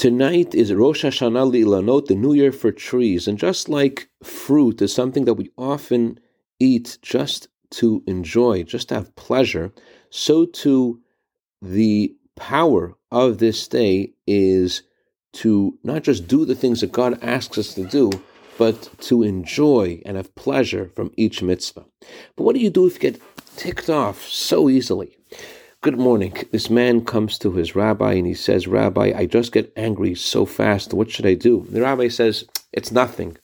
Tonight is Rosh Hashanah La'ilanot, the New Year for trees. And just like fruit is something that we often eat just to enjoy, just to have pleasure, so too the power of this day is to not just do the things that God asks us to do, but to enjoy and have pleasure from each mitzvah. But what do you do if you get ticked off so easily? Good morning. This man comes to his rabbi and he says, Rabbi, I just get angry so fast. What should I do? The rabbi says, It's nothing.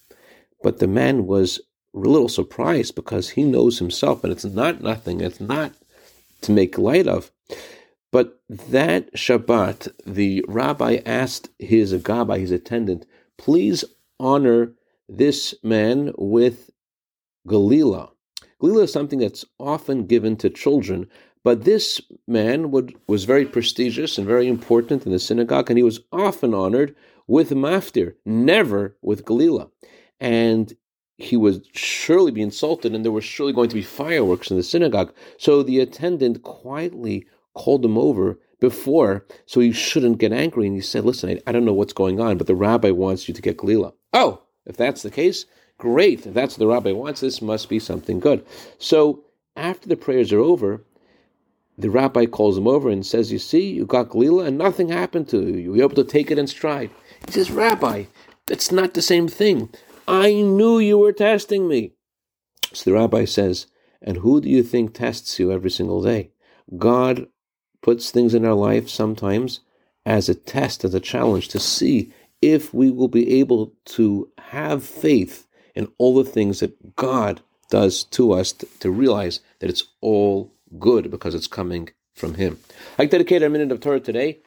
But the man was a little surprised because he knows himself and it's not nothing. It's not to make light of. But that Shabbat, the rabbi asked his gabbai, his attendant, please honor this man with Galila. Galila is something that's often given to children but this man would, was very prestigious and very important in the synagogue, and he was often honored with maftir, never with Galila. And he would surely be insulted, and there was surely going to be fireworks in the synagogue. So the attendant quietly called him over before, so he shouldn't get angry. And he said, Listen, I, I don't know what's going on, but the rabbi wants you to get Galila. Oh, if that's the case, great. If that's what the rabbi wants, this must be something good. So after the prayers are over, the rabbi calls him over and says, You see, you got Galila and nothing happened to you. You were able to take it in stride. He says, Rabbi, that's not the same thing. I knew you were testing me. So the rabbi says, And who do you think tests you every single day? God puts things in our life sometimes as a test, as a challenge to see if we will be able to have faith in all the things that God does to us to, to realize that it's all good because it's coming from him. I dedicate our minute of Torah today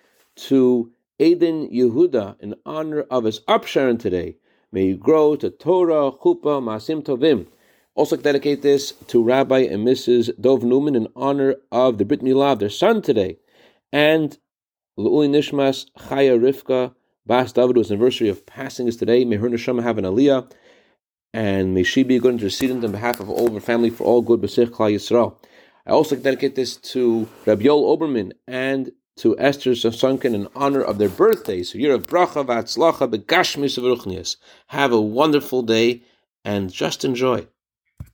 to Aden Yehuda in honor of his upsherin today. May you grow to Torah, Chuppah, Ma'asim Tovim. Also dedicate this to Rabbi and Mrs. Dov Newman in honor of the Brit Milah of their son today. And L'iluy Nishmas Chaya Rivka Bas David, whose anniversary of passing is today. May her neshama have an aliyah. And may she be a good intercedent on behalf of all her family for all good B'soch Klal Yisrael. I also dedicate this to Rabbi Yoel Oberman and to Esther Sassunkin in honor of their birthdays. So, of bracha v'atzlacha begashmis Have a wonderful day and just enjoy.